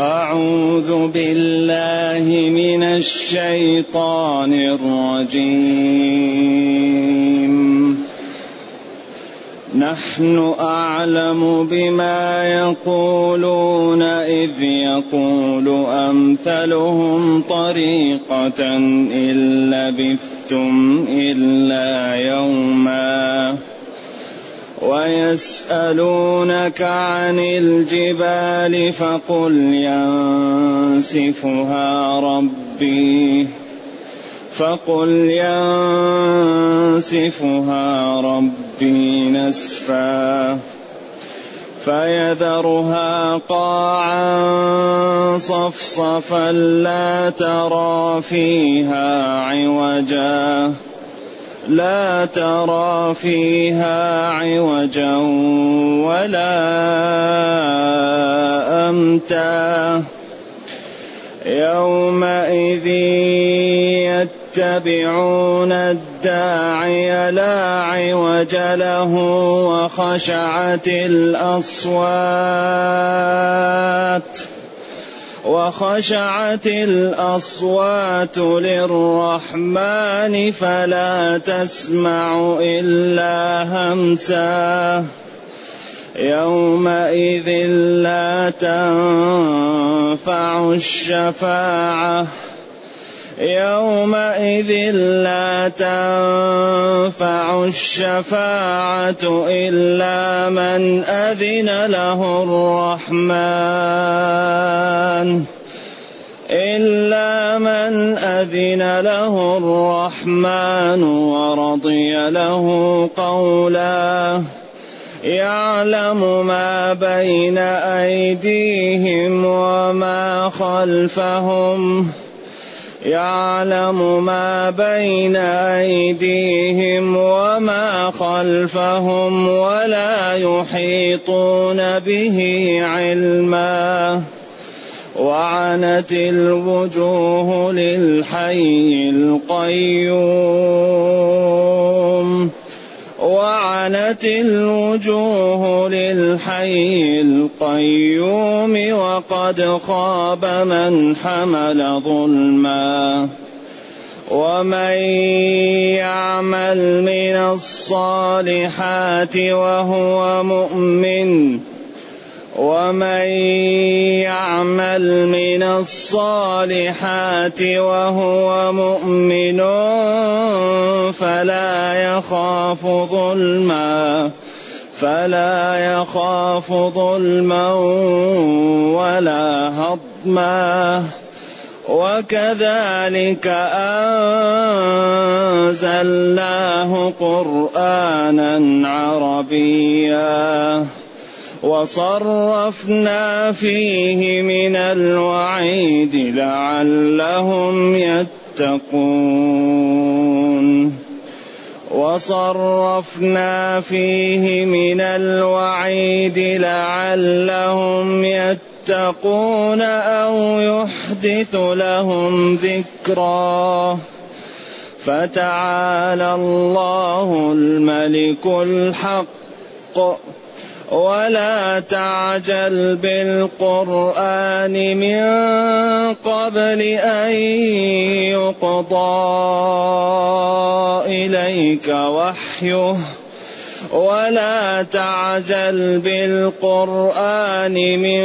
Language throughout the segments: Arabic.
أعوذ بالله من الشيطان الرجيم. نحن أعلم بما يقولون إذ يقول أمثلهم طريقة إن لبثتم إلا يوما. ويسألونك عن الجبال فقل ينسفها ربي فقل ينسفها ربي نسفا فيذرها قاعا صفصفا لا ترى فيها عوجا لا ترى فيها عوجا ولا أمتا. يومئذ يتبعون الداعي لا عوج له وخشعت الأصوات. وخشعت الأصوات للرحمن فلا تسمع إلا همسا. يومئذ لا تنفع الشفاعة. يومئذ لا تنفع الشفاعة إلا من أذن له الرحمن. إلا من أذن له الرحمن ورضي له قولا. يعلم ما بين أيديهم وما خلفهم. يعلم ما بين أيديهم وما خلفهم ولا يحيطون به علما. وعنت الوجوه للحي القيوم. وعنت الوجوه للحي القيوم وقد خاب من حمل ظلما ومن يعمل من الصالحات وهو مؤمن ومن يعمل من الصالحات وهو مؤمن فلا يخاف ظلما فلا يخاف ظلما ولا هضما. وكذلك أنزلناه قرآنا عربيا. وصرفنا فيه من الوعيد لعلهم يتقون. وصرفنا فيه من الوعيد لعلهم يتقون أو يحدث لهم ذكرا. فتعالى الله الملك الحق. ولا تعجل بالقرآن من قبل أن يقضى إليك وحيه. ولا تعجل بالقرآن من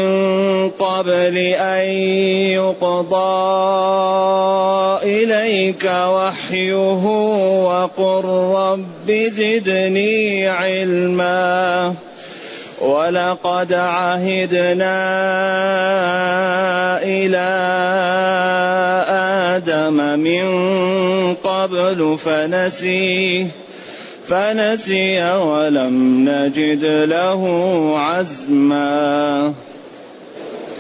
قبل أن يقضى إليك وحيه. وقل رب زدني علما. ولقد عهدنا إلى آدم من قبل فنسي فنسي ولم نجد له عزما.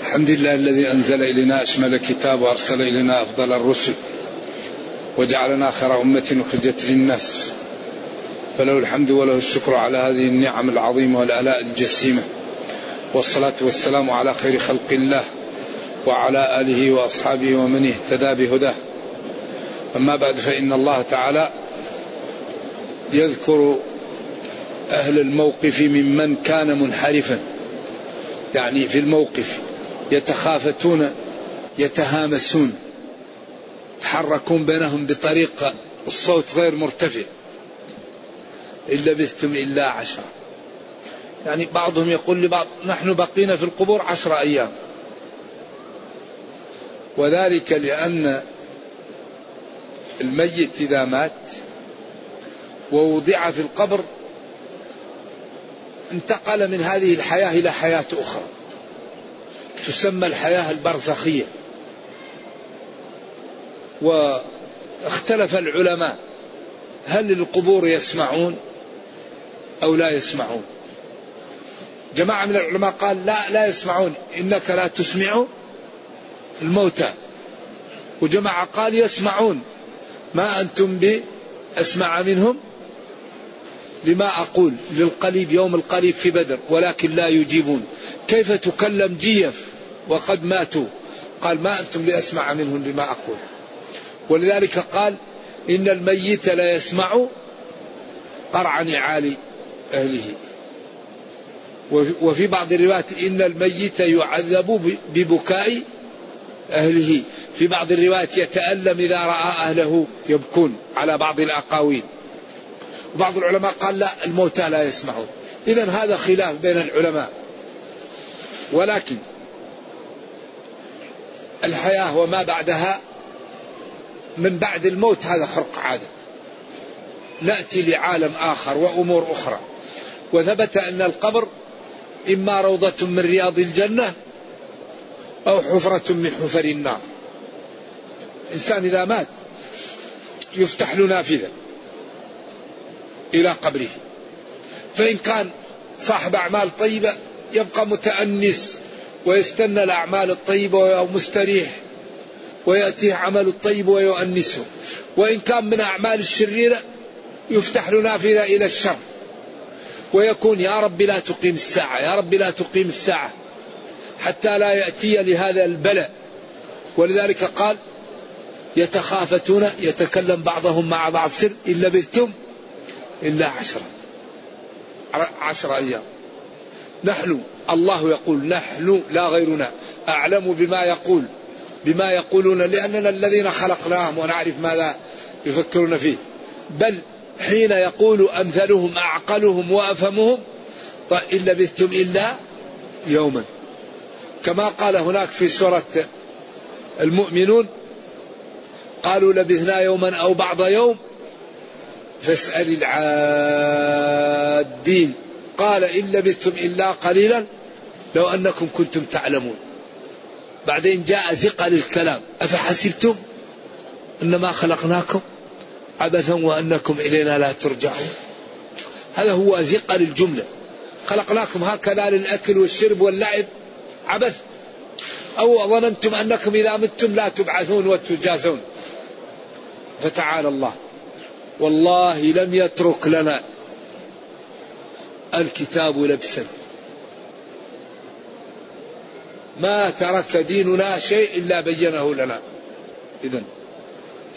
الحمد لله الذي أنزل إلينا أشمل الكتاب وأرسل إلينا أفضل الرسل وجعلنا خير أمة أخرجت للناس. فله الحمد وله الشكر على هذه النعم العظيمة والآلاء الجسيمة. والصلاة والسلام على خير خلق الله وعلى آله وأصحابه ومن اهتدى بهداه. أما بعد فإن الله تعالى يذكر أهل الموقف ممن كان منحرفا. يعني في الموقف يتخافتون يتهامسون يتحركون بينهم بطريق الصوت غير مرتفع. إن لبثتم إلا عشرة. يعني بعضهم يقول لبعض نحن بقينا في القبور عشر أيام. وذلك لأن الميت إذا مات ووضع في القبر انتقل من هذه الحياة إلى حياة أخرى. تسمى الحياة البرزخية. واختلف العلماء هل القبور يسمعون؟ أو لا يسمعون. جماعة من العلماء قال لا لا يسمعون. إنك لا تسمع الموتى. وجماعة قال يسمعون. ما أنتم بأسمع منهم؟ لما أقول للقليب يوم القريب في بدر ولكن لا يجيبون. كيف تكلم جيف؟ وقد ماتوا. قال ما أنتم بأسمع منهم لما أقول. ولذلك قال إن الميت لا يسمع قرع نعال أهله. وفي بعض الروايات إن الميت يعذب ببكاء أهله. في بعض الروايات يتألم إذا رأى أهله يبكون على بعض الأقاويل. وبعض العلماء قال لا الموتى لا يسمعون. إذا هذا خلاف بين العلماء. ولكن الحياة وما بعدها من بعد الموت هذا خرق عادة. نأتي لعالم آخر وأمور أخرى. وثبت أن القبر إما روضة من رياض الجنة أو حفرة من حفر النار. إنسان إذا مات يفتح له نافذة إلى قبره. فإن كان صاحب أعمال طيبة يبقى متأنس ويستنى الأعمال الطيبة ومستريح ويأتيه عمل الطيب ويؤنسه. وإن كان من أعمال الشريرة يفتح له نافذة إلى الشر. ويكون يا رب لا تقيم الساعة يا رب لا تقيم الساعة حتى لا يأتي لهذا البلاء. ولذلك قال يتخافتون يتكلم بعضهم مع بعض سر إن لبثتم إلا عشرة عشر أيام. نحن الله يقول نحن لا غيرنا أعلم بما يقول بما يقولون لأننا الذين خلقناهم ونعرف ماذا يفكرون فيه. بل حين يقول أمثلهم أعقلهم وأفهمهم طيب إن لبثتم إلا يوما. كما قال هناك في سورة المؤمنون قالوا لبثنا يوما أو بعض يوم فاسأل العادين. قال إن لبثتم إلا قليلا لو أنكم كنتم تعلمون. بعدين جاء ثقل الكلام. أفحسبتم أنما خلقناكم؟ عبثا وأنكم إلينا لا ترجعون. هذا هو ثقل الجملة خلقناكم هكذا للأكل والشرب واللعب. عبث. أو ظننتم أنكم إذا متم لا تبعثون وتجازون. فتعالى الله. والله لم يترك لنا الكتاب لبسا. ما ترك ديننا شيء إلا بينه لنا. إذا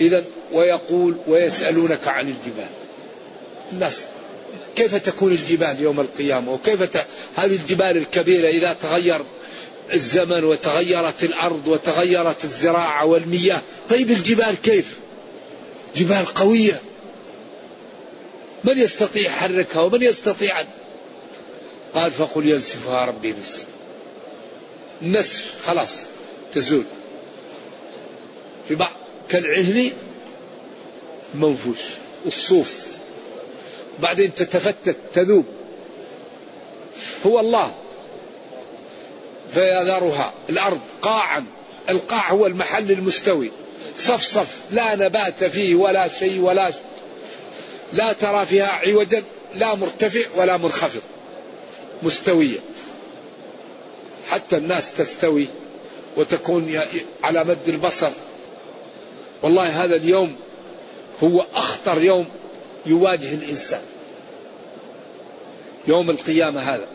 إذا ويقول ويسألونك عن الجبال. الناس كيف تكون الجبال يوم القيامة؟ وكيف ت... هذه الجبال الكبيرة إذا تغير الزمن وتغيرت الأرض وتغيرت الزراعة والمياه؟ طيب الجبال كيف؟ جبال قوية. من يستطيع حركها ومن يستطيع قال فقل ينسفها ربي نسف النسف خلاص تزول. في بعض كالعهن منفوش الصوف. بعدين تتفتت تذوب. هو الله. فيذرها الأرض قاعا. القاع هو المحل المستوي. صفصف لا نبات فيه ولا شيء ولا لا ترى فيها عوجا. لا مرتفع ولا منخفض. مستوية. حتى الناس تستوي وتكون على مد البصر. والله هذا اليوم هو أخطر يوم يواجه الإنسان. يوم القيامة هذا.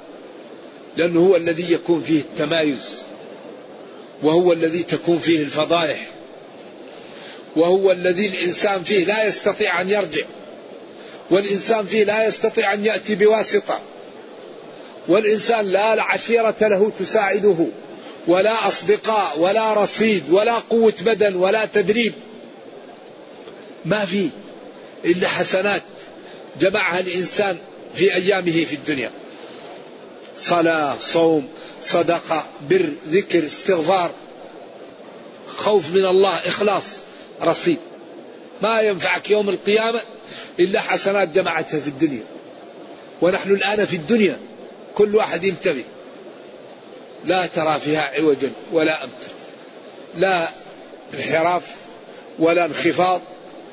لأنه هو الذي يكون فيه التمايز. وهو الذي تكون فيه الفضائح. وهو الذي الإنسان فيه لا يستطيع أن يرجع. والإنسان فيه لا يستطيع أن يأتي بواسطة. والإنسان لا عشيرة له تساعده. ولا أصدقاء ولا رصيد ولا قوة بدن ولا تدريب. ما في إلا حسنات جمعها الإنسان في أيامه في الدنيا. صلاة صوم صدقة بر ذكر استغفار خوف من الله إخلاص رصيد. ما ينفعك يوم القيامة إلا حسنات جمعتها في الدنيا. ونحن الآن في الدنيا كل واحد ينتبه. لا ترى فيها عوجا ولا أمتا لا انحراف ولا انخفاض.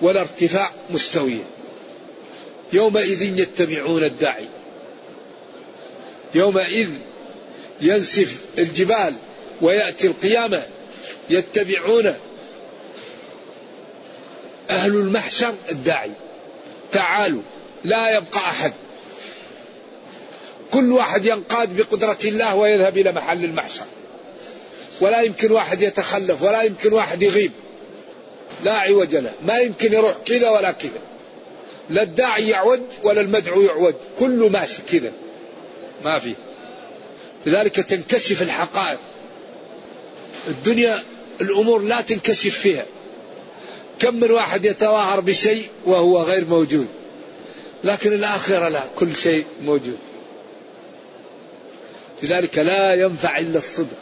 ولا ارتفاع مستوية يومئذ يتبعون الداعي. يومئذ ينسف الجبال ويأتي القيامة. يتبعون أهل المحشر الداعي. تعالوا لا يبقى أحد. كل واحد ينقاد بقدرة الله ويذهب إلى محل المحشر. ولا يمكن واحد يتخلف ولا يمكن واحد يغيب. لا عوج له. ما يمكن يروح كذا ولا كذا. لا الداعي يعوج ولا المدعو يعوج كله ماشي كذا. ما في. لذلك تنكشف الحقائق. الدنيا الأمور لا تنكشف فيها. كم من واحد يتظاهر بشيء وهو غير موجود. لكن الآخرة لا كل شيء موجود. لذلك لا ينفع إلا الصدق.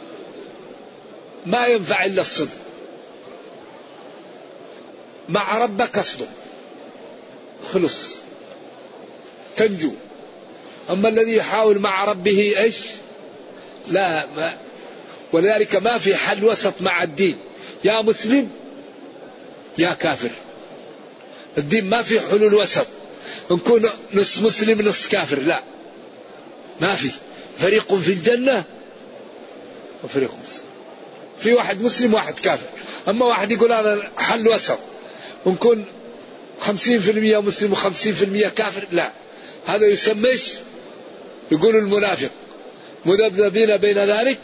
ما ينفع إلا الصدق. مع ربك اصدق خلص. تنجو. أما الذي يحاول مع ربه إيش؟ لا ما. ولذلك ما في حل وسط مع الدين. يا مسلم يا كافر. الدين ما في حلول وسط. نكون نص مسلم نص كافر. لا. ما في. فريق في الجنة وفريق في في واحد مسلم واحد كافر. أما واحد يقول هذا حل وسط. ونكون خمسين في المية مسلم وخمسين في المية كافر؟ لا. هذا يسميش يقول المنافق. مذبذبين بين ذلك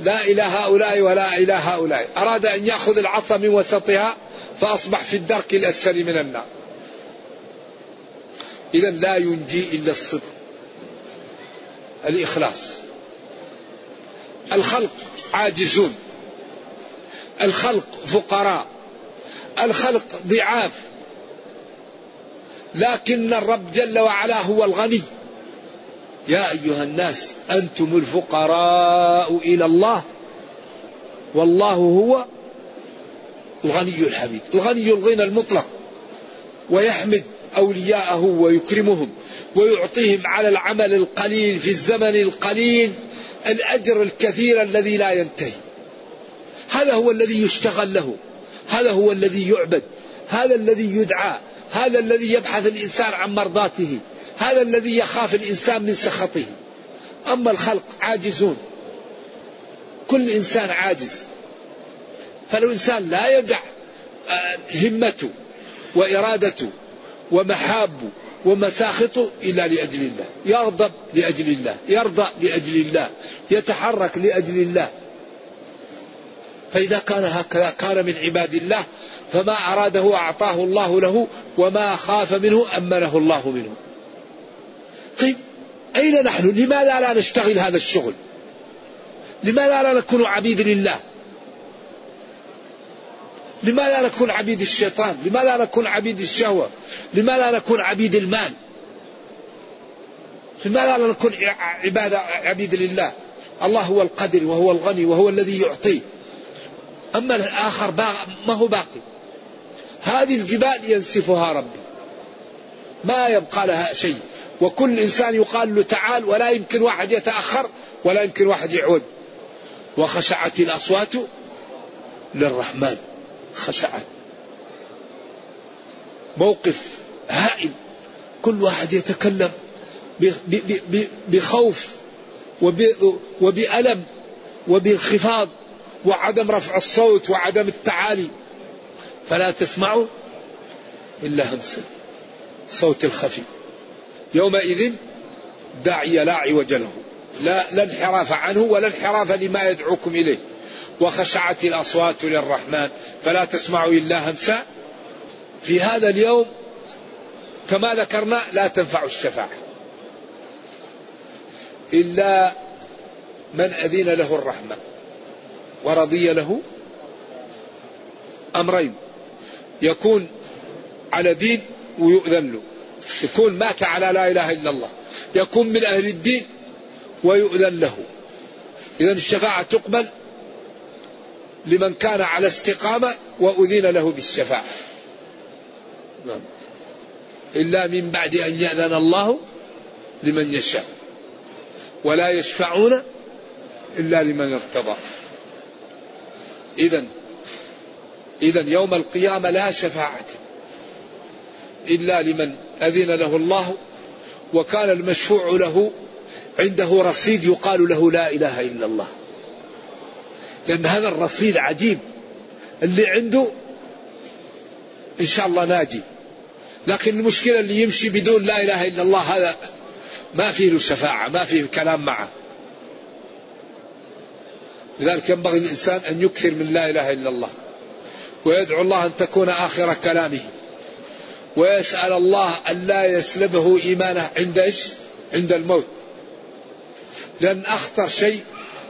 لا إلى هؤلاء ولا إلى هؤلاء. أراد أن يأخذ العصا من وسطها فأصبح في الدرك الأسفل من النار. إذا لا ينجي إلا الصدق. الإخلاص. الخلق عاجزون. الخلق فقراء. الخلق ضعاف. لكن الرب جل وعلا هو الغني. يا أيها الناس أنتم الفقراء إلى الله. والله هو الغني الحميد. الغني الغنى المطلق ويحمد أولياءه ويكرمهم ويعطيهم على العمل القليل في الزمن القليل الأجر الكثير الذي لا ينتهي. هذا هو الذي يشتغل له. هذا هو الذي يعبد هذا الذي يدعى هذا الذي يبحث الإنسان عن مرضاته هذا الذي يخاف الإنسان من سخطه أما الخلق عاجزون كل إنسان عاجز فلو إنسان لا يدع آه، همته وإرادته ومحابه ومساخطه إلا لأجل الله، يغضب لأجل الله، يرضى لأجل الله، يتحرك لأجل الله. فإذا كان هكذا كان من عباد الله فما أراده أعطاه الله له وما خاف منه أمنه الله منه. طيب أين نحن؟ لماذا لا نشتغل هذا الشغل؟ لماذا لا نكون عبيد لله؟ لماذا نكون عبيد الشيطان؟ لماذا نكون عبيد الشهوة؟ لماذا نكون عبيد المال؟ لماذا لا نكون عباد عبيد لله؟ الله هو القدر وهو الغني وهو الذي يعطي. أما الآخر ما هو باقي. هذه الجبال ينسفها ربي. ما يبقى لها شيء. وكل إنسان يقال له تعال ولا يمكن واحد يتأخر ولا يمكن واحد يعود. وخشعت الأصوات للرحمن. خشعت. موقف هائل. كل واحد يتكلم بخوف وبألم وبانخفاض. وعدم رفع الصوت وعدم التعالي. فلا تسمعوا إلا همسا صوت الخفي. يومئذ داعي لا عوج له. لا لا انحراف عنه ولا انحراف لما يدعوكم إليه. وخشعت الأصوات للرحمن. فلا تسمع إلا همسا في هذا اليوم كما ذكرنا لا تنفع الشفاعة. إلا من أذن له الرحمن. ورضي له أمرين. يكون على دين ويؤذن له. يكون مات على لا إله إلا الله. يكون من أهل الدين ويؤذن له. إذا الشفاعة تقبل لمن كان على استقامة وأذن له بالشفاعة. نعم. إلا من بعد أن يأذن الله لمن يشاء. ولا يشفعون إلا لمن ارتضى. إذا إذا يوم القيامة لا شفاعة إلا لمن أذن له الله وكان المشفوع له عنده رصيد يقال له لا إله إلا الله. لأن هذا الرصيد عجيب. اللي عنده إن شاء الله ناجي. لكن المشكلة اللي يمشي بدون لا إله إلا الله هذا ما فيه له شفاعة ما فيه كلام معه. لذلك ينبغي الإنسان أن يكثر من لا إله إلا الله ويدعو الله أن تكون آخر كلامه ويسأل الله أن لا يسلبه إيمانه عند إيش؟ عند الموت. لأن أخطر شيء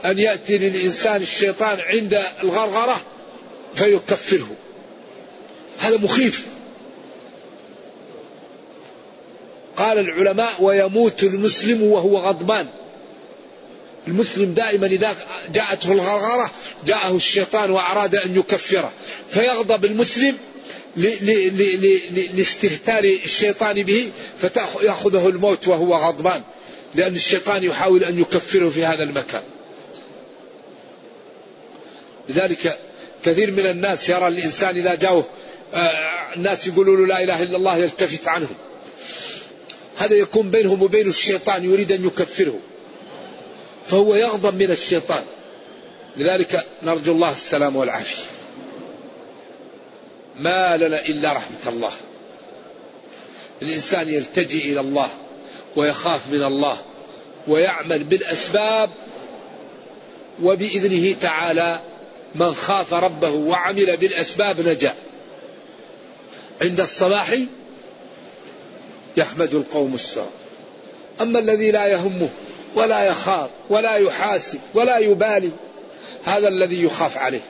أن يأتي للإنسان الشيطان عند الغرغرة فيكفره. هذا مخيف. قال العلماء ويموت المسلم وهو غضبان. المسلم دائما إذا جاءته الغرغرة جاءه الشيطان وأراد أن يكفره. فيغضب المسلم لاستهتار الشيطان به فيأخذه الموت وهو غضبان لأن الشيطان يحاول أن يكفره في هذا المكان. لذلك كثير من الناس يرى الإنسان إذا جاءه آه، الناس يقولوا له لا إله إلا الله يلتفت عنهم. هذا يكون بينهم وبين الشيطان يريد أن يكفره. فهو يغضب من الشيطان. لذلك نرجو الله السلام والعافية. ما لنا إلا رحمة الله. الإنسان يلتجئ إلى الله ويخاف من الله ويعمل بالأسباب وبإذنه تعالى من خاف ربه وعمل بالأسباب نجا. عند الصباح يحمد القوم السار أما الذي لا يهمه ولا يخاف ولا يحاسب ولا يبالي. هذا الذي يخاف عليه.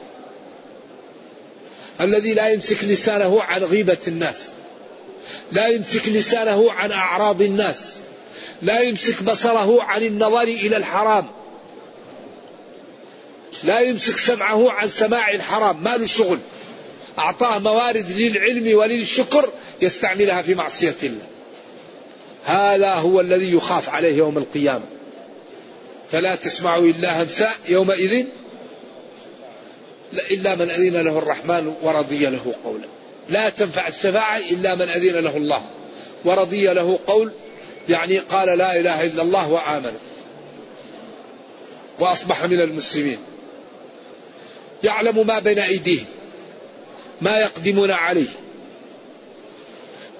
الذي لا يمسك لسانه عن غيبة الناس. لا يمسك لسانه عن أعراض الناس. لا يمسك بصره عن النظر إلى الحرام. لا يمسك سمعه عن سماع الحرام. ما له شغل أعطاه موارد للعلم وللشكر يستعملها في معصية الله. هذا هو الذي يخاف عليه يوم القيامة. فلا تسمعوا إلا همساء يومئذ إلا من أذن له الرحمن ورضي له قولا. لا تنفع الشفاعة إلا من أذن له الله. ورضي له قول يعني قال لا إله إلا الله وآمن. وأصبح من المسلمين. يعلم ما بين أيديهم ما يقدمون عليه.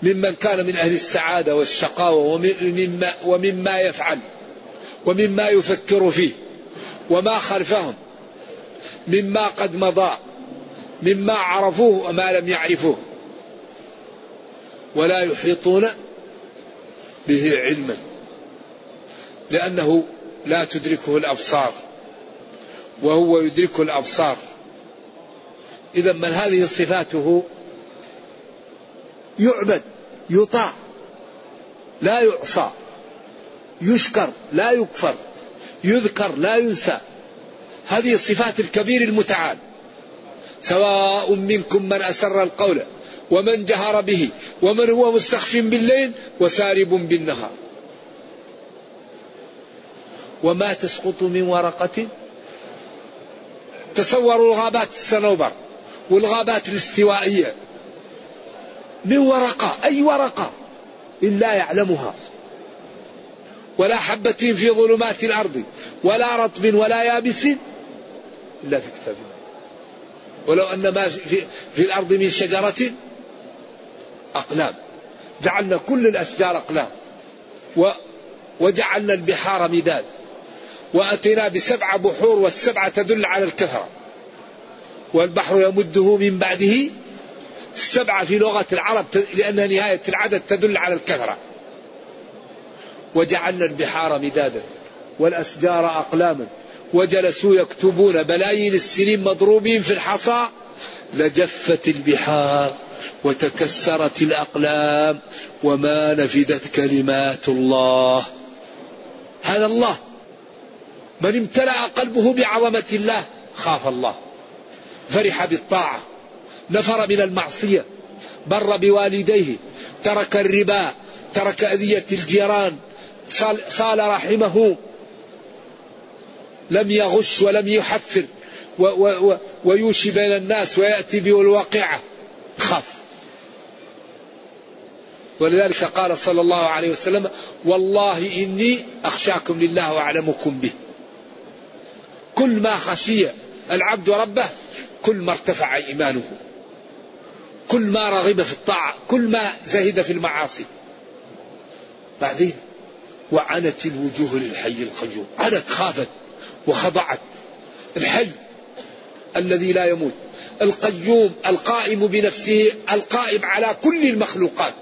ممن كان من أهل السعادة والشقاوة ومما, ومما يفعل. ومما يفكر فيه وما خلفهم مما قد مضى مما عرفوه وما لم يعرفوه ولا يحيطون به علما لأنه لا تدركه الأبصار وهو يدرك الأبصار. إذا من هذه صفاته يعبد يطاع لا يعصى. يشكر لا يكفر يذكر لا ينسى. هذه الصفات الكبير المتعال. سواء منكم من أسر القول ومن جهر به ومن هو مستخف بالليل وسارب بالنهار. وما تسقط من ورقة؟ تصوروا الغابات الصنوبر والغابات الاستوائية. من ورقة أي ورقة؟ إلا يعلمها. ولا حبة في ظلمات الأرض ولا رطب ولا يابس إلا في كتاب ولو أن ما في, في الأرض من شجرة أقلام. جعلنا كل الأشجار أقلام. و وجعلنا البحار مداد وأتينا بسبع بحور والسبعة تدل على الكثرة. والبحر يمده من بعده السبعة في لغة العرب لأن نهاية العدد تدل على الكثرة. وجعلنا البحار مدادا والأشجار أقلاما وجلسوا يكتبون بلايين السنين مضروبين في الحصى. لجفت البحار وتكسرت الأقلام وما نفدت كلمات الله. هذا الله. من امتلأ قلبه بعظمة الله خاف الله. فرح بالطاعة. نفر من المعصية. بر بوالديه. ترك الربا. ترك أذية الجيران. صال رحمه لم يغش ولم يحفر ويوشي بين الناس ويأتي بالواقعة خاف. ولذلك قال صلى الله عليه وسلم والله إني أخشاكم لله وأعلمكم به. كل ما خشي العبد ربه كل ما ارتفع إيمانه. كل ما رغب في الطاعة كل ما زهد في المعاصي. بعدين وعنت الوجوه للحي القيوم عنت خافت وخضعت. الحي الذي لا يموت القيوم القائم بنفسه القائم على كل المخلوقات.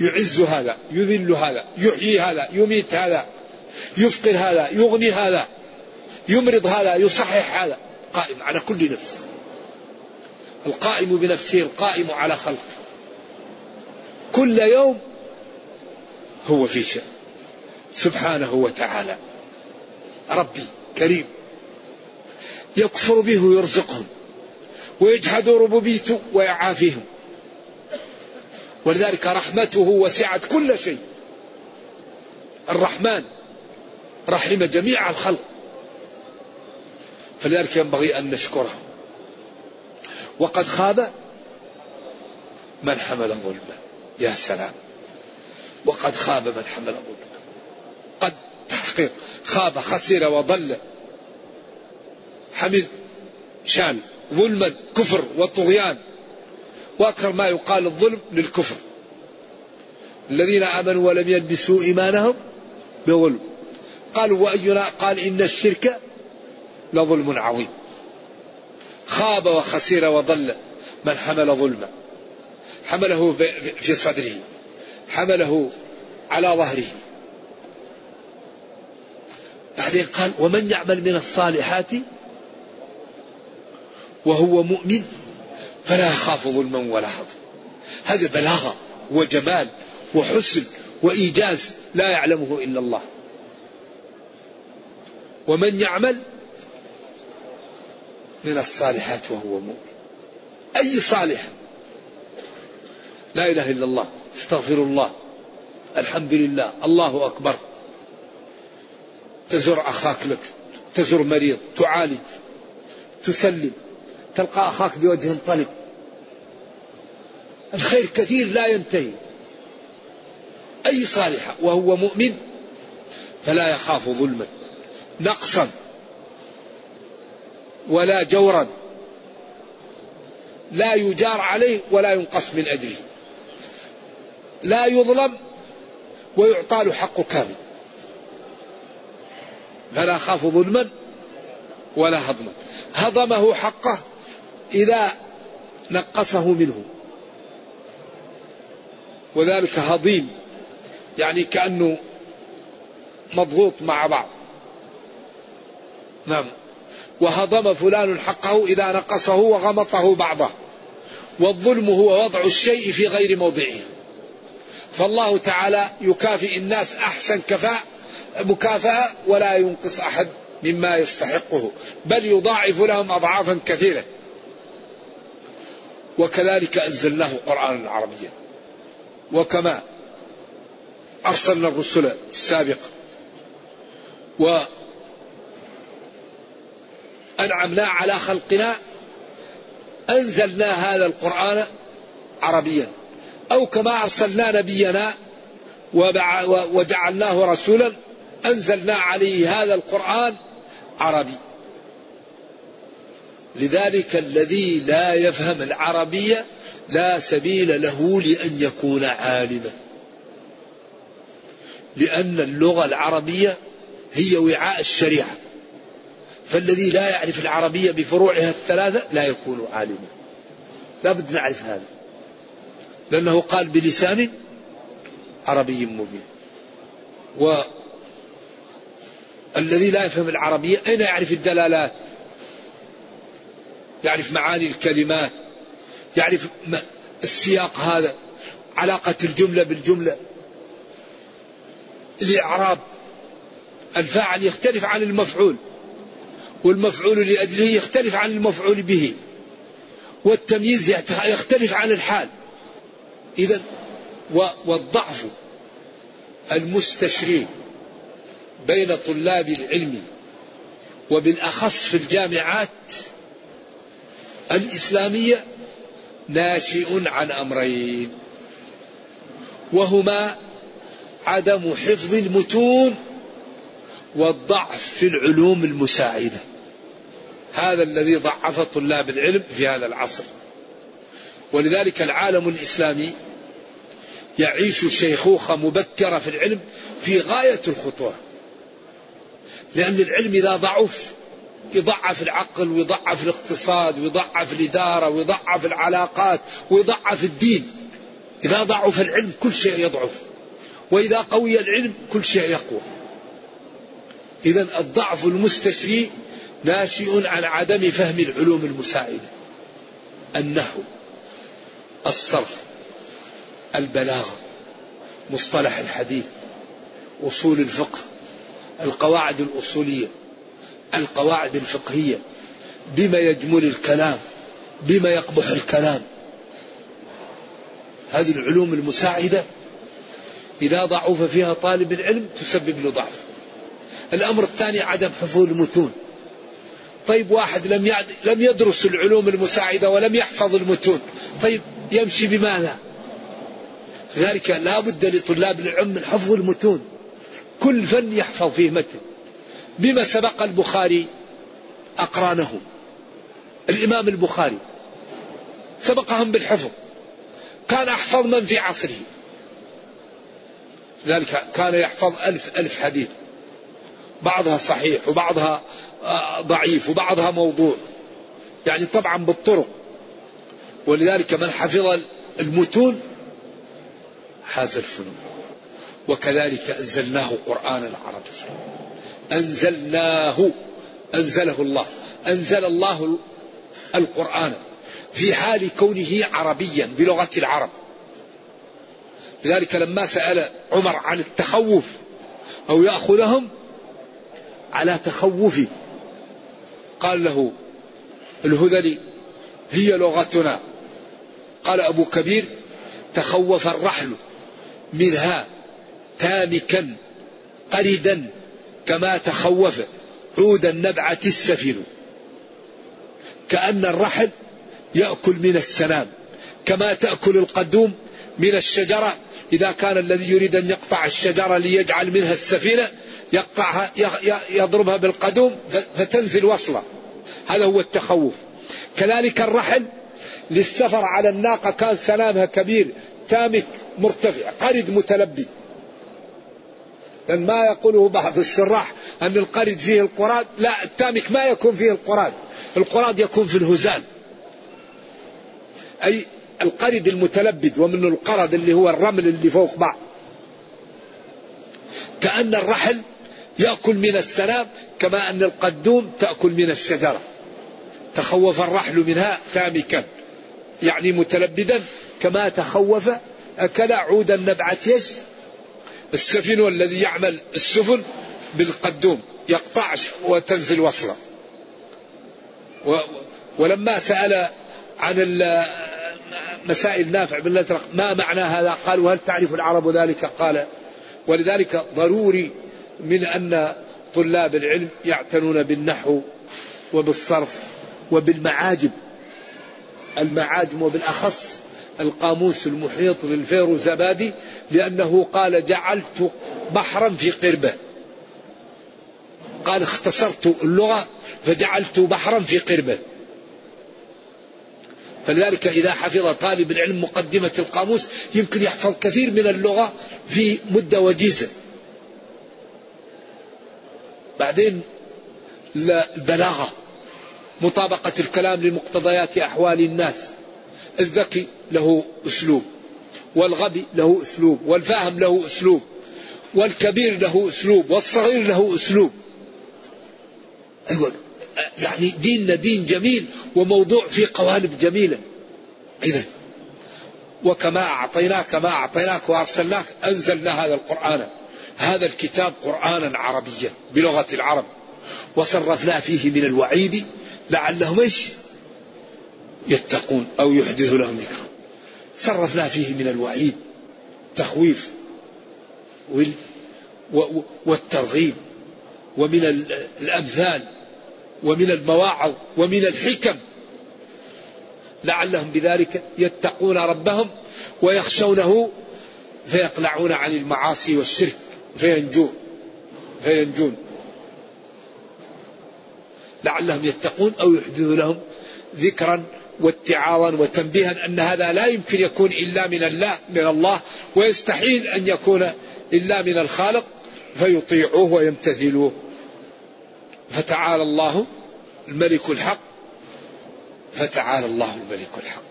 يعز هذا يذل هذا يحيي هذا يميت هذا يفقر هذا يغني هذا يمرض هذا يصحح هذا. قائم على كل نفس. القائم بنفسه القائم على خلقه. كل يوم هو في شأن. سبحانه وتعالى. ربي كريم. يكفر به ويرزقهم. ويجحد ربوبيته ويعافيهم. ولذلك رحمته وسعت كل شيء. الرحمن رحم جميع الخلق. فلذلك ينبغي أن نشكره. وقد خاب من حمل ظلما يا سلام. وقد خاب من حمل ظلما قد تحقيق. خاب خسر وضل. حمد شان ظلما كفر وطغيان. وأكثر ما يقال الظلم للكفر. الذين آمنوا ولم يلبسوا إيمانهم بظلم. قالوا وأينا؟ قال إن الشرك لظلم عظيم. خاب وخسر وضل. من حمل ظلما. حمله في صدره. حمله على ظهره. بعدين قال ومن يعمل من الصالحات وهو مؤمن فلا يخاف ظلما ولا حظا هذا بلاغة وجمال وحسن وإيجاز لا يعلمه إلا الله. ومن يعمل من الصالحات وهو مؤمن. أي صالح؟ لا إله إلا الله. استغفر الله. الحمد لله. الله أكبر. تزور أخاك لك. تزور مريض. تعالج. تسلم. تلقى أخاك بوجه طلق. الخير كثير لا ينتهي. أي صالحة وهو مؤمن فلا يخاف ظلما. نقصا. ولا جورا. لا يجار عليه ولا ينقص من أجره. لا يظلم ويعطى له حقه كامل. فلا خاف ظلما ولا هضما. هضمه حقه إذا نقصه منه. وذلك هضيم يعني كأنه مضغوط مع بعض. نعم. وهضم فلان حقه إذا نقصه وغمطه بعضه. والظلم هو وضع الشيء في غير موضعه. فالله تعالى يكافئ الناس أحسن كفاء مكافأة ولا ينقص أحد مما يستحقه بل يضاعف لهم أضعافا كثيرة. وكذلك أنزلناه قرآنا عربيا. وكما أرسلنا الرسل السابقة. وأنعمنا على خلقنا أنزلنا هذا القرآن عربيا. أو كما أرسلنا نبينا وجعلناه رسولا أنزلنا عليه هذا القرآن عربي. لذلك الذي لا يفهم العربية لا سبيل له لأن يكون عالما. لأن اللغة العربية هي وعاء الشريعة. فالذي لا يعرف العربية بفروعها الثلاثة لا يكون عالما. لا بد نعرف هذا. لأنه قال بلسان عربي مبين. و الذي لا يفهم العربية أين يعرف الدلالات؟ يعرف معاني الكلمات يعرف السياق هذا علاقة الجملة بالجملة. الإعراب الفاعل يختلف عن المفعول والمفعول لأجله يختلف عن المفعول به والتمييز يختلف عن الحال. إذا والضعف المستشري بين طلاب العلم وبالأخص في الجامعات الإسلامية ناشئ عن أمرين وهما عدم حفظ المتون والضعف في العلوم المساعدة. هذا الذي ضعف طلاب العلم في هذا العصر. ولذلك العالم الإسلامي يعيش شيخوخه مبكرة في العلم في غاية الخطورة. لأن العلم إذا ضعف يضعف العقل ويضعف الاقتصاد ويضعف الإدارة ويضعف العلاقات ويضعف الدين. إذا ضعف العلم كل شيء يضعف. وإذا قوي العلم كل شيء يقوى. اذا الضعف المستشري ناشئ عن عدم فهم العلوم المساعدة. النحو الصرف. البلاغة مصطلح الحديث أصول الفقه القواعد الأصولية القواعد الفقهية بما يجمل الكلام بما يقبح الكلام. هذه العلوم المساعدة إذا ضعف فيها طالب العلم تسبب له ضعف. الأمر الثاني عدم حفظ المتون. طيب واحد لم لم يدرس العلوم المساعدة ولم يحفظ المتون. طيب يمشي بماذا؟ لذلك لا بد لطلاب العلم من حفظ المتون. كل فن يحفظ فيه متن. بما سبق البخاري أقرانه. الإمام البخاري سبقهم بالحفظ. كان أحفظ من في عصره. ذلك كان يحفظ ألف ألف حديث. بعضها صحيح وبعضها ضعيف وبعضها موضوع. يعني طبعا بالطرق. ولذلك من حفظ المتون حاز الفنون. وكذلك أنزلناه قرآنا عربيا أنزلناه أنزله الله. أنزل الله القرآن في حال كونه عربيا بلغة العرب. لذلك لما سأل عمر عن التخوف أو يأخذهم على تخوفه قال له الهذلي هي لغتنا. قال أبو كبير تخوف الرحل. منها تامكا قردا كما تخوف عود النبعة السفل كأن الرحل يأكل من السنام كما تأكل القدوم من الشجرة. إذا كان الذي يريد أن يقطع الشجرة ليجعل منها السفينة يقطعها يضربها بالقدوم فتنزل وصلة. هذا هو التخوف. كذلك الرحل للسفر على الناقة كان سلامها كبير. تامك مرتفع قرد متلبي. لأن ما يقوله بعض الشراح أن القرد فيه القراد لا التامك ما يكون فيه القراد القراد يكون في الهزال. أي القرد المتلبد ومن القرد اللي هو الرمل اللي فوق بعض. كأن الرحل يأكل من السلام كما أن القدوم تأكل من الشجرة. تخوف الرحل منها تامكا يعني متلبدا. كما تخوف أكل عود النبعة السفن الذي يعمل السفن بالقدوم يقطع وتنزل وصلة. ولما سأل عن مسائل نافع بن الأزرق ما معنى هذا؟ قال وهل تعرف العرب ذلك؟ قال ولذلك ضروري من أن طلاب العلم يعتنون بالنحو وبالصرف وبالمعاجم. المعاجم وبالأخص. القاموس المحيط للفيروزبادي لأنه قال جعلت بحرا في قربة. قال اختصرت اللغة فجعلت بحرا في قربة. فلذلك إذا حفظ طالب العلم مقدمة القاموس يمكن يحفظ كثير من اللغة في مدة وجيزة. بعدين البلاغة مطابقة الكلام لمقتضيات أحوال الناس. الذكي له أسلوب والغبي له أسلوب والفاهم له أسلوب والكبير له أسلوب والصغير له أسلوب أيوة يعني ديننا دين جميل وموضوع في قوالب جميلة إذا وكما أعطيناك ما أعطيناك وأرسلناك أنزلنا هذا القرآن هذا الكتاب قرآنا عربيا بلغة العرب وصرفنا فيه من الوعيد لعلهم إيش؟ يتقون أو يحدث لهم ذكرا صرفنا فيه من الوعيد تخويف والترغيب ومن الأمثال ومن المواعظ ومن الحكم. لعلهم بذلك يتقون ربهم ويخشونه فيقلعون عن المعاصي والشرك فينجون فينجون. لعلهم يتقون أو يحدث لهم ذكرا واتعاظا وتنبيها أن هذا لا يمكن يكون إلا من الله من الله ويستحيل أن يكون إلا من الخالق فيطيعوه ويمتثلوه. فتعالى الله الملك الحق. فتعالى الله الملك الحق.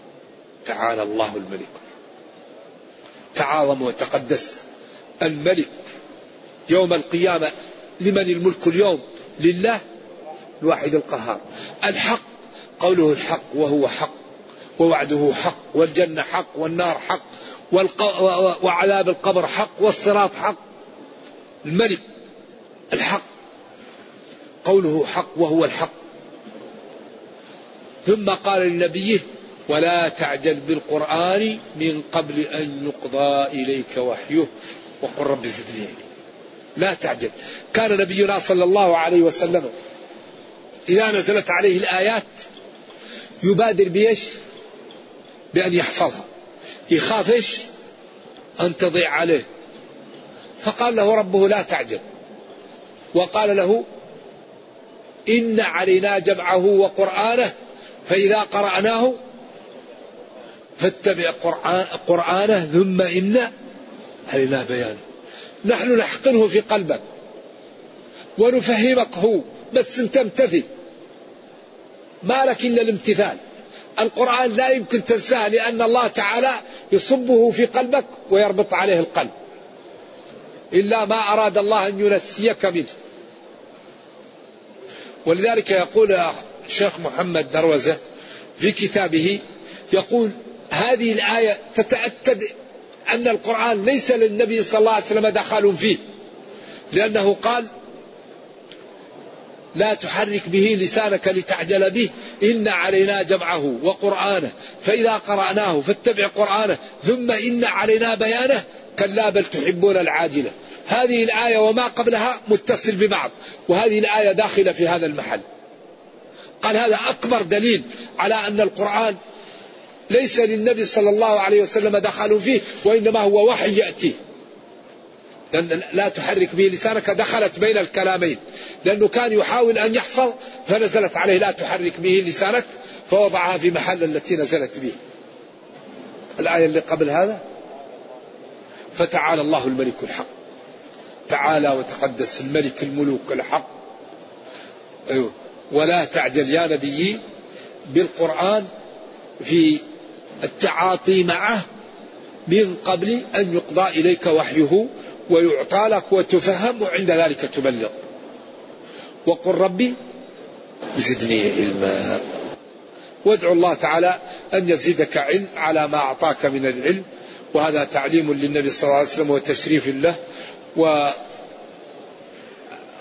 تعالى الله الملك تعاظم وتقدس الملك يوم القيامة. لمن الملك اليوم؟ لله الواحد القهار. الحق قوله الحق وهو حق ووعده حق والجنة حق والنار حق وعذاب القبر حق والصراط حق. الملك الحق. قوله حق وهو الحق. ثم قال لنبيه ولا تعجل بالقرآن من قبل أن يقضى إليك وحيه. وقل رب زدني لا تعجل. كان نبينا صلى الله عليه وسلم إذا نزلت عليه الآيات يبادر بيش بأن يحفظها يخاف إيش أن تضيع عليه. فقال له ربه لا تعجل وقال له إن علينا جمعه وقرآنه فإذا قرأناه فاتبع قرآن قرآنه ثم إن علينا بيانه. نحن نحقنه في قلبك. ونفهمك هو. بس انت امتثل ما لك إلا الامتثال. القرآن لا يمكن تنساه لأن الله تعالى يصبه في قلبك ويربط عليه القلب. إلا ما أراد الله أن ينسيك منه. ولذلك يقول الشيخ محمد دروزة في كتابه يقول هذه الآية تتأكد أن القرآن ليس للنبي صلى الله عليه وسلم دخل فيه. لأنه قال لا تحرك به لسانك لتعجل به. إن علينا جمعه وقرآنه. فإذا قرأناه فاتبع قرآنه. ثم إن علينا بيانه. كلا بل تحبون العاجلة هذه الآية وما قبلها متصل ببعض. وهذه الآية داخلة في هذا المحل. قال هذا أكبر دليل على أن القرآن ليس للنبي صلى الله عليه وسلم دخلوا فيه وإنما هو وحي يأتيه لأن لا تحرك به لسانك دخلت بين الكلامين. لأنه كان يحاول أن يحفظ فنزلت عليه لا تحرك به لسانك فوضعها في محل التي نزلت به. الآية اللي قبل هذا؟ فتعالى الله الملك الحق. تعالى وتقدس الملك الملوك الحق. أيوه. ولا تعجل يا نبي بالقرآن في التعاطي معه من قبل أن يقضى إليك وحيه ويعطى لك وتفهم وعند ذلك تبلغ. وقل ربي زدني علما. وادعو الله تعالى أن يزيدك علم على ما أعطاك من العلم. وهذا تعليم للنبي صلى الله عليه وسلم وتشريف له.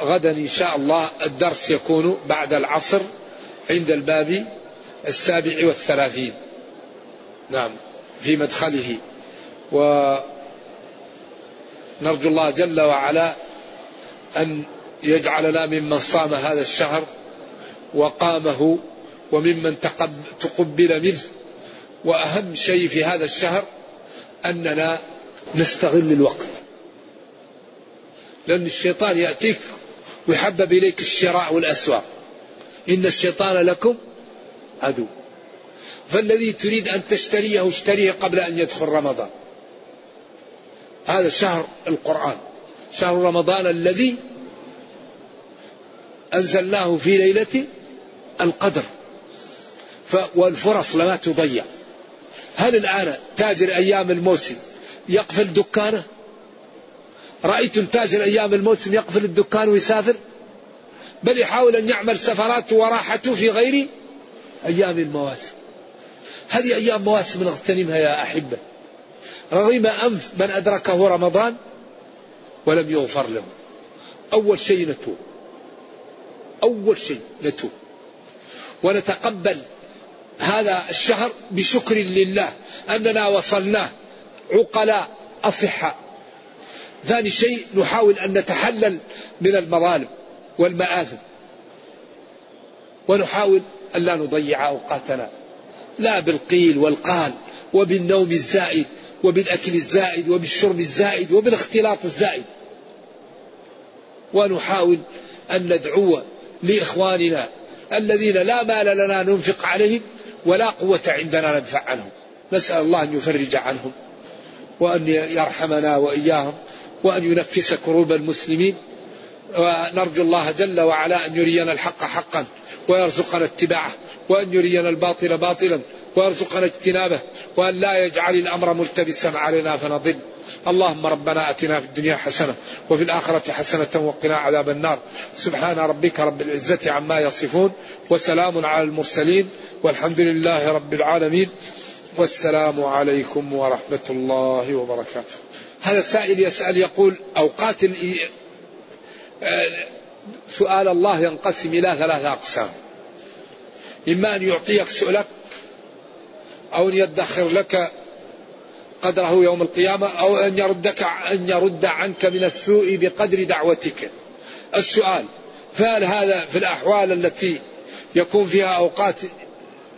وغدا إن شاء الله الدرس يكون بعد العصر عند الباب السابع والثلاثين. نعم في مدخله. ونرجو الله جل وعلا أن يجعلنا ممن صام هذا الشهر وقامه وممن تقبل منه. وأهم شيء في هذا الشهر أننا نستغل الوقت. لأن الشيطان يأتيك ويحبب إليك الشراء والأسواق. إن الشيطان لكم عدو. فالذي تريد أن تشتريه اشتريه قبل أن يدخل رمضان. هذا شهر القرآن شهر رمضان الذي أنزلناه في ليلة القدر. والفرص لما تضيع. هل الآن تاجر أيام الموسم يقفل دكانه؟ رأيتم تاجر أيام الموسم يقفل الدكان ويسافر؟ بل يحاول أن يعمل سفراته وراحته في غير أيام المواسم. هذه أيام مواسم نغتنمها يا أحبة. رغم أنف من أدركه رمضان ولم يغفر له. أول شيء نتوب. أول شيء نتوب. ونتقبل هذا الشهر بشكر لله أننا وصلناه عقلاء أصحاء. ثاني شيء نحاول أن نتحلل من المظالم والمآثم. ونحاول أن لا نضيع أوقاتنا. لا بالقيل والقال وبالنوم الزائد. وبالأكل الزائد وبالشرب الزائد وبالاختلاط الزائد. ونحاول أن ندعو لإخواننا الذين لا مال لنا ننفق عليهم ولا قوة عندنا ندفع عنهم. نسأل الله أن يفرج عنهم وأن يرحمنا وإياهم وأن ينفس كروب المسلمين. ونرجو الله جل وعلا أن يرينا الحق حقا. ويرزقنا اتباعه وأن يرينا الباطل باطلا ويرزقنا اجتنابه وأن لا يجعل الأمر ملتبسا علينا فنضل. اللهم ربنا آتنا في الدنيا حسنة وفي الآخرة حسنة وقنا عذاب النار. سبحان ربك رب العزة عما يصفون وسلام على المرسلين والحمد لله رب العالمين. والسلام عليكم ورحمة الله وبركاته. هذا السائل يسأل يقول أوقات آه، سؤال الله ينقسم إلى ثلاثة أقسام إما أن يعطيك سؤلك أو أن يدخر لك قدره يوم القيامة أو أن يردك أن يرد عنك من السوء بقدر دعوتك. السؤال فهل هذا في الأحوال التي يكون فيها أوقات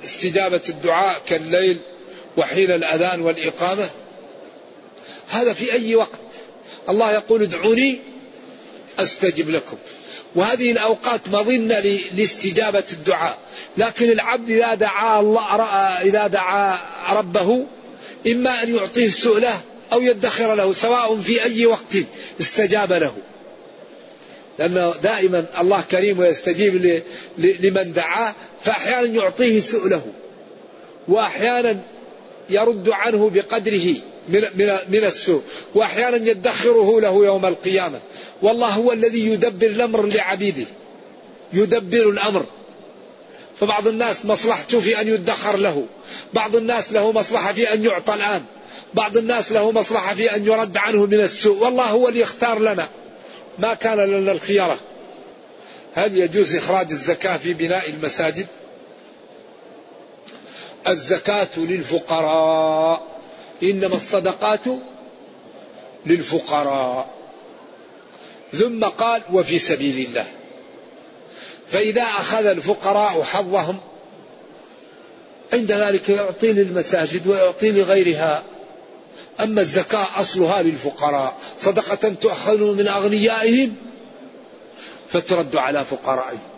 استجابة الدعاء كالليل وحين الأذان والإقامة؟ هذا في أي وقت. الله يقول ادعوني أستجب لكم. وهذه الأوقات مظنة لاستجابة الدعاء. لكن العبد إذا دعا الله إذا دعا ربه إما أن يعطيه السؤلة أو يدخر له سواء في أي وقت استجاب له. لأنه دائما الله كريم ويستجيب لمن دعاه فأحيانا يعطيه سؤله وأحيانا يرد عنه بقدره. من, من, من السوء. وأحيانا يدخره له يوم القيامة. والله هو الذي يدبر الأمر لعبيده. يدبر الأمر. فبعض الناس مصلحته في أن يدخر له. بعض الناس له مصلحة في أن يعطى الآن. بعض الناس له مصلحة في أن يرد عنه من السوء. والله هو اللي يختار لنا. ما كان لنا الخيارة. هل يجوز إخراج الزكاة في بناء المساجد؟ الزكاة للفقراء. إنما الصدقات للفقراء. ثم قال وفي سبيل الله. فإذا أخذ الفقراء حظهم عند ذلك يعطي للمساجد ويعطي لغيرها. أما الزكاة أصلها للفقراء. صدقة تؤخذ من أغنيائهم فترد على فقرائهم.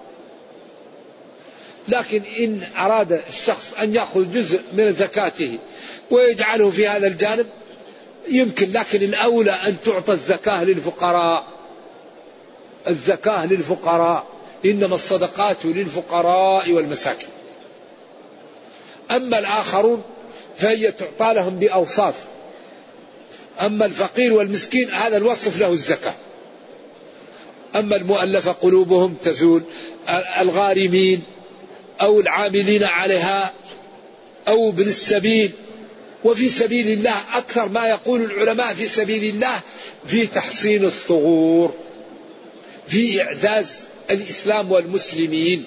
لكن إن أراد الشخص أن يأخذ جزء من زكاته ويجعله في هذا الجانب يمكن لكن الأولى أن تعطى الزكاة للفقراء. الزكاة للفقراء. إنما الصدقات للفقراء والمساكين. أما الآخرون فهي تعطى لهم بأوصاف. أما الفقير والمسكين هذا الوصف له الزكاة. أما المؤلفة قلوبهم تزول الغارمين أو العاملين عليها أو ابن السبيل. وفي سبيل الله أكثر ما يقول العلماء في سبيل الله في تحصين الثغور في إعزاز الإسلام والمسلمين.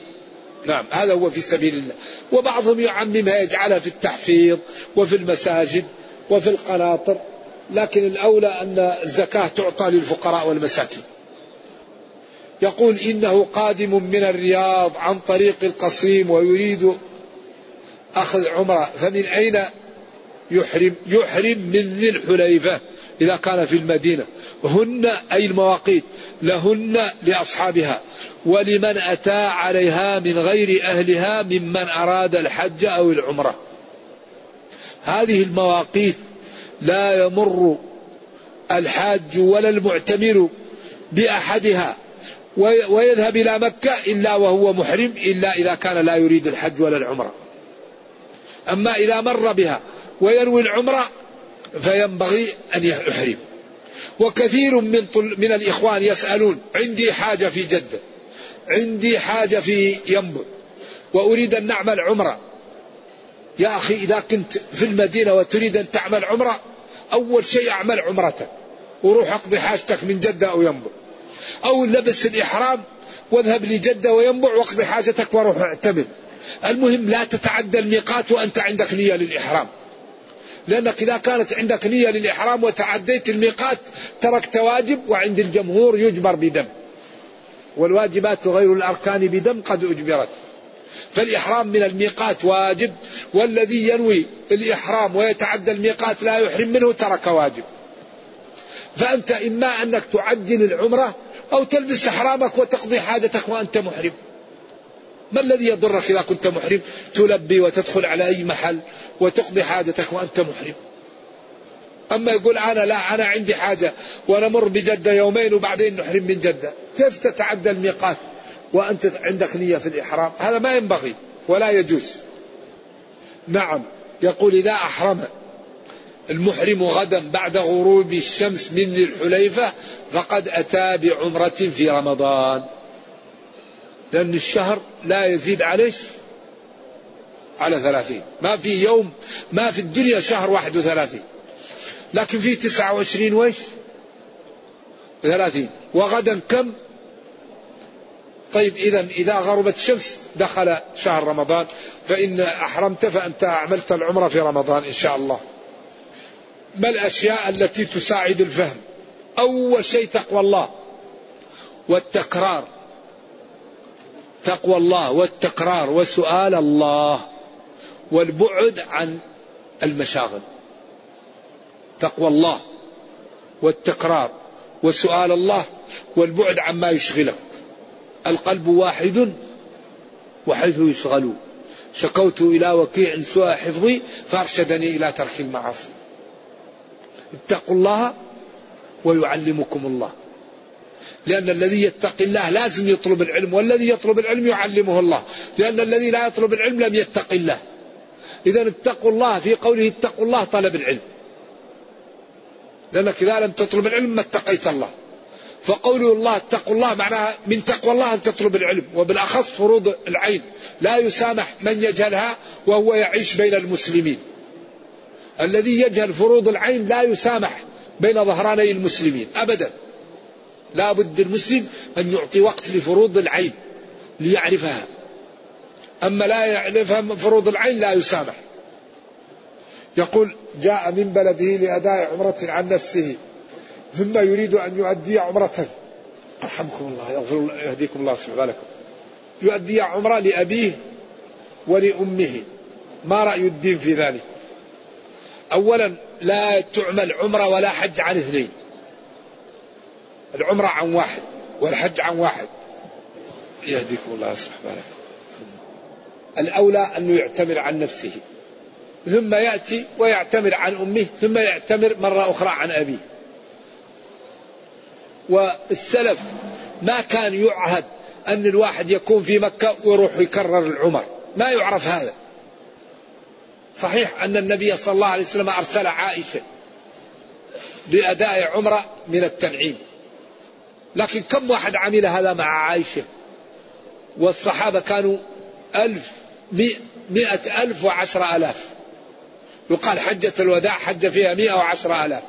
نعم هذا هو في سبيل الله. وبعضهم يعممها يجعلها في التحفيظ وفي المساجد وفي القناطر لكن الأولى أن الزكاة تعطى للفقراء والمساكين. يقول إنه قادم من الرياض عن طريق القصيم ويريد أخذ عمرة. فمن أين يحرم يحرم من ذي الحليفة إذا كان في المدينة؟ هن أي المواقيت؟ لهن لأصحابها. ولمن أتى عليها من غير أهلها ممن أراد الحج أو العمرة. هذه المواقيت لا يمر الحاج ولا المعتمر بأحدها. ويذهب إلى مكة إلا وهو محرم إلا إذا كان لا يريد الحج ولا العمرة. أما إذا مر بها ويروي العمرة فينبغي أن يحرم. وكثير من من الإخوان يسألون عندي حاجة في جدة عندي حاجة في ينبع وأريد أن نعمل عمرة. يا أخي إذا كنت في المدينة وتريد أن تعمل عمرة أول شيء أعمل عمرتك وروح أقضي حاجتك من جدة أو ينبع أو لبس الإحرام واذهب لجدة وينبع واقضي حاجتك وروح اعتمر المهم لا تتعدى الميقات وأنت عندك نية للإحرام. لأنك إذا كانت عندك نية للإحرام وتعديت الميقات تركت واجب وعند الجمهور يجبر بدم. والواجبات غير الأركان بدم قد أجبرت. فالإحرام من الميقات واجب والذي ينوي الإحرام ويتعدى الميقات لا يحرم منه ترك واجب. فأنت إما أنك تعجل العمرة أو تلبس إحرامك وتقضي حاجتك وأنت محرم. ما الذي يضرك إذا كنت محرم؟ تلبي وتدخل على أي محل وتقضي حاجتك وأنت محرم. أما يقول أنا لا أنا عندي حاجة ونمر بجدة يومين وبعدين نحرم من جدة. كيف تتعدى الميقات وأنت عندك نية في الإحرام؟ هذا ما ينبغي ولا يجوز. نعم يقول إذا أحرم المحرم غدا بعد غروب الشمس من الحليفة فقد أتى بعمرة في رمضان. لأن الشهر لا يزيد عليش على ثلاثين. ما في يوم ما في الدنيا شهر واحد وثلاثين. لكن في تسعة وعشرين وش ثلاثين. وغدا كم؟ طيب إذا إذا غربت الشمس دخل شهر رمضان فإن أحرمت فأنت عملت العمرة في رمضان إن شاء الله. ما الأشياء التي تساعد الفهم؟ أول شيء تقوى الله والتكرار. تقوى الله والتكرار وسؤال الله والبعد عن المشاغل. تقوى الله والتكرار وسؤال الله والبعد عما يشغلك. القلب واحد وحيث يشغل شكوت إلى وكيع سوء حفظي فأرشدني إلى ترك المعاصي. اتقوا الله ويعلمكم الله. لأن الذي يتقي الله لازم يطلب العلم والذي يطلب العلم يعلمه الله. لأن الذي لا يطلب العلم لم يتق الله. إذا اتقوا الله في قوله اتقوا الله طلب العلم. لأنك إذا لم تطلب العلم ما اتقيت الله. فقوله الله اتقوا الله معناها من تقوى الله أن تطلب العلم. وبالأخص فروض العين. لا يسامح من يجهلها وهو يعيش بين المسلمين. الذي يجهل فروض العين لا يسامح بين ظهراني المسلمين أبدا. لا بد المسلم أن يعطي وقت لفروض العين ليعرفها. أما لا يعرف فروض العين لا يسامح. يقول جاء من بلده لأداء عمرة عن نفسه ثم يريد أن يؤدي عمرة. أرحمكم الله يغفر يهديكم الله سبحانه لكم يؤدي عمرة لأبيه ولأمه. ما رأي الدين في ذلك؟ أولا لا تعمل عمرة ولا حج عن اثنين. العمرة عن واحد والحج عن واحد. يهديكم الله سبحانه الأولى أنه يعتمر عن نفسه ثم يأتي ويعتمر عن أمه ثم يعتمر مرة أخرى عن أبيه. والسلف ما كان يعهد أن الواحد يكون في مكة ويروح يكرر العمر. ما يعرف هذا. صحيح أن النبي صلى الله عليه وسلم أرسل عائشة لأداء عمرة من التنعيم. لكن كم واحد عمل هذا مع عائشة؟ والصحابة كانوا ألف مئة ألف وعشرة ألاف. يقال حجة الوداع حج فيها مئة وعشرة ألاف.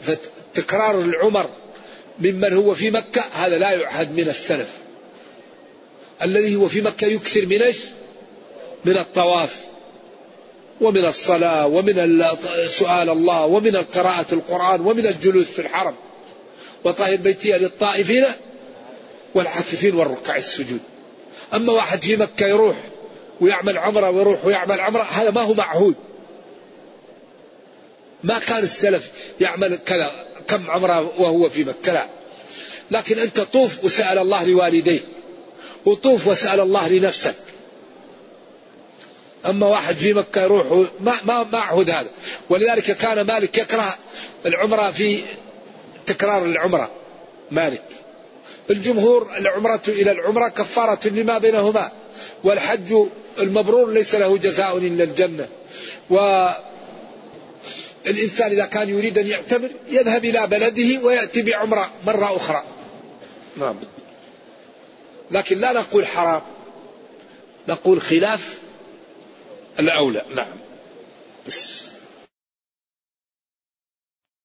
فتكرار العمر ممن هو في مكة هذا لا يعهد من السلف. الذي هو في مكة يكثر من إيش؟ من الطواف ومن الصلاة ومن سؤال الله ومن قراءة القرآن ومن الجلوس في الحرم وطهر بيتي للطائفين والعاكفين والركع السجود. أما واحد في مكة يروح ويعمل عمرة ويروح ويعمل عمرة هذا ما هو معهود. ما كان السلف يعمل كذا كم عمرة وهو في مكة؟ لا. لكن أنت طوف وسأل الله لوالديك وطوف واسأل الله لنفسك. أما واحد في مكة يروح ما ما ما عهد هذا. ولذلك كان مالك يكره العمرة في تكرار العمرة. مالك. الجمهور العمرة إلى العمرة كفارة لما بينهما. والحج المبرور ليس له جزاء إلا الجنة. و الإنسان إذا كان يريد أن يعتمر يذهب إلى بلده ويأتي بعمرة مرة أخرى. نعم. لكن لا نقول حرام. نقول خلاف الأولى. نعم. بس